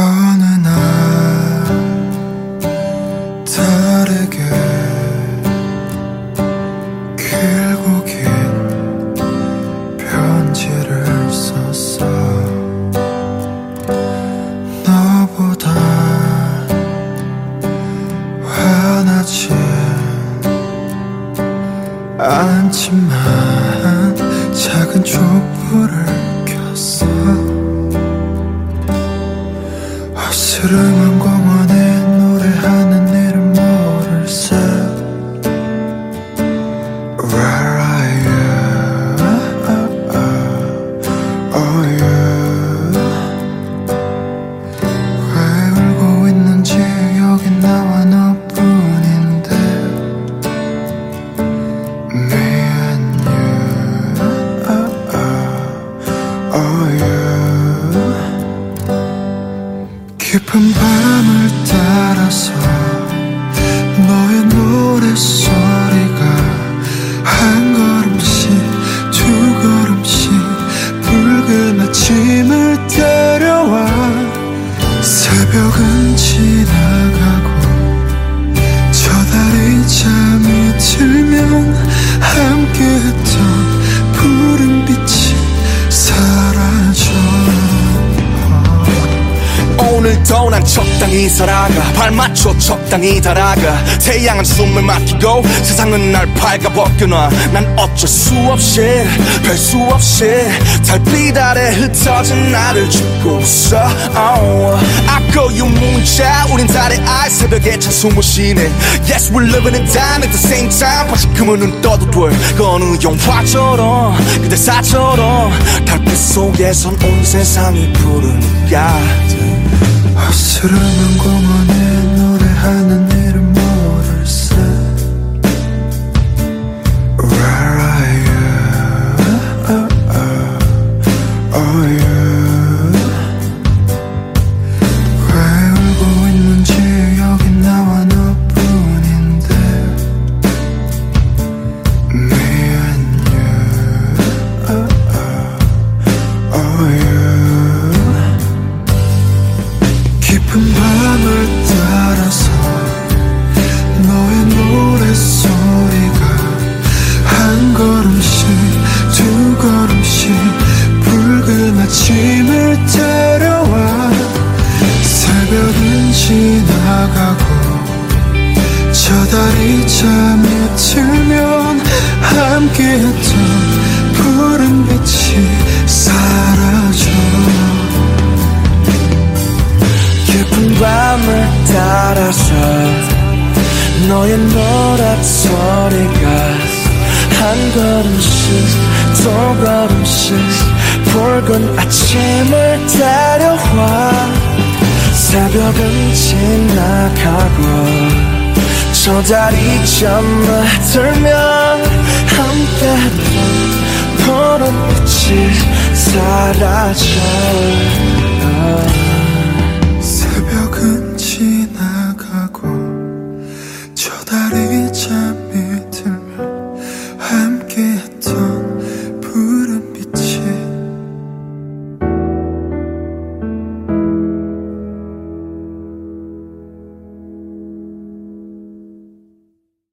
어느 날 다르게 길고 긴 편지를 썼어. 너보다 화나지 않지만 작은 촛불을 켰어 어스름한 공원에 노래하는 이름 모를세 Where are you? Oh you? 왜 울고 있는지 여기 나와 너뿐인데 Me and you. Oh you 깊은 밤을 따라서 너의 노랫소리가 한 걸음씩 두 걸음씩 붉은 아침을 데려와 새벽은 지나 오늘도 난 적당히 살아가 발 맞춰 적당히 달아가. 태양은 숨을 막히고 세상은 날 밝아벗겨놔. 난 어쩔 수 없이 별 수 없이 달빛 아래 흩어진 나를 죽고 있어. Oh. 아까 유 문자 우린 달의 알 새벽에 찬 숨을 쉬네. Yes we're living in time at the same time. 다시금은 눈 떠도 돼그 어느 영화처럼 그대 사처럼 달빛 속에선 온 세상이 부르니까 어스름한 공원에 저 달이 잠이 들면 함께 밤을 따라서 너의 노랫소리가 한 걸음씩 두 걸음씩 붉은 아침을 데려와 새벽은 지나가고 저 달이 잠을 들면 함께했던 푸른 빛이 사라져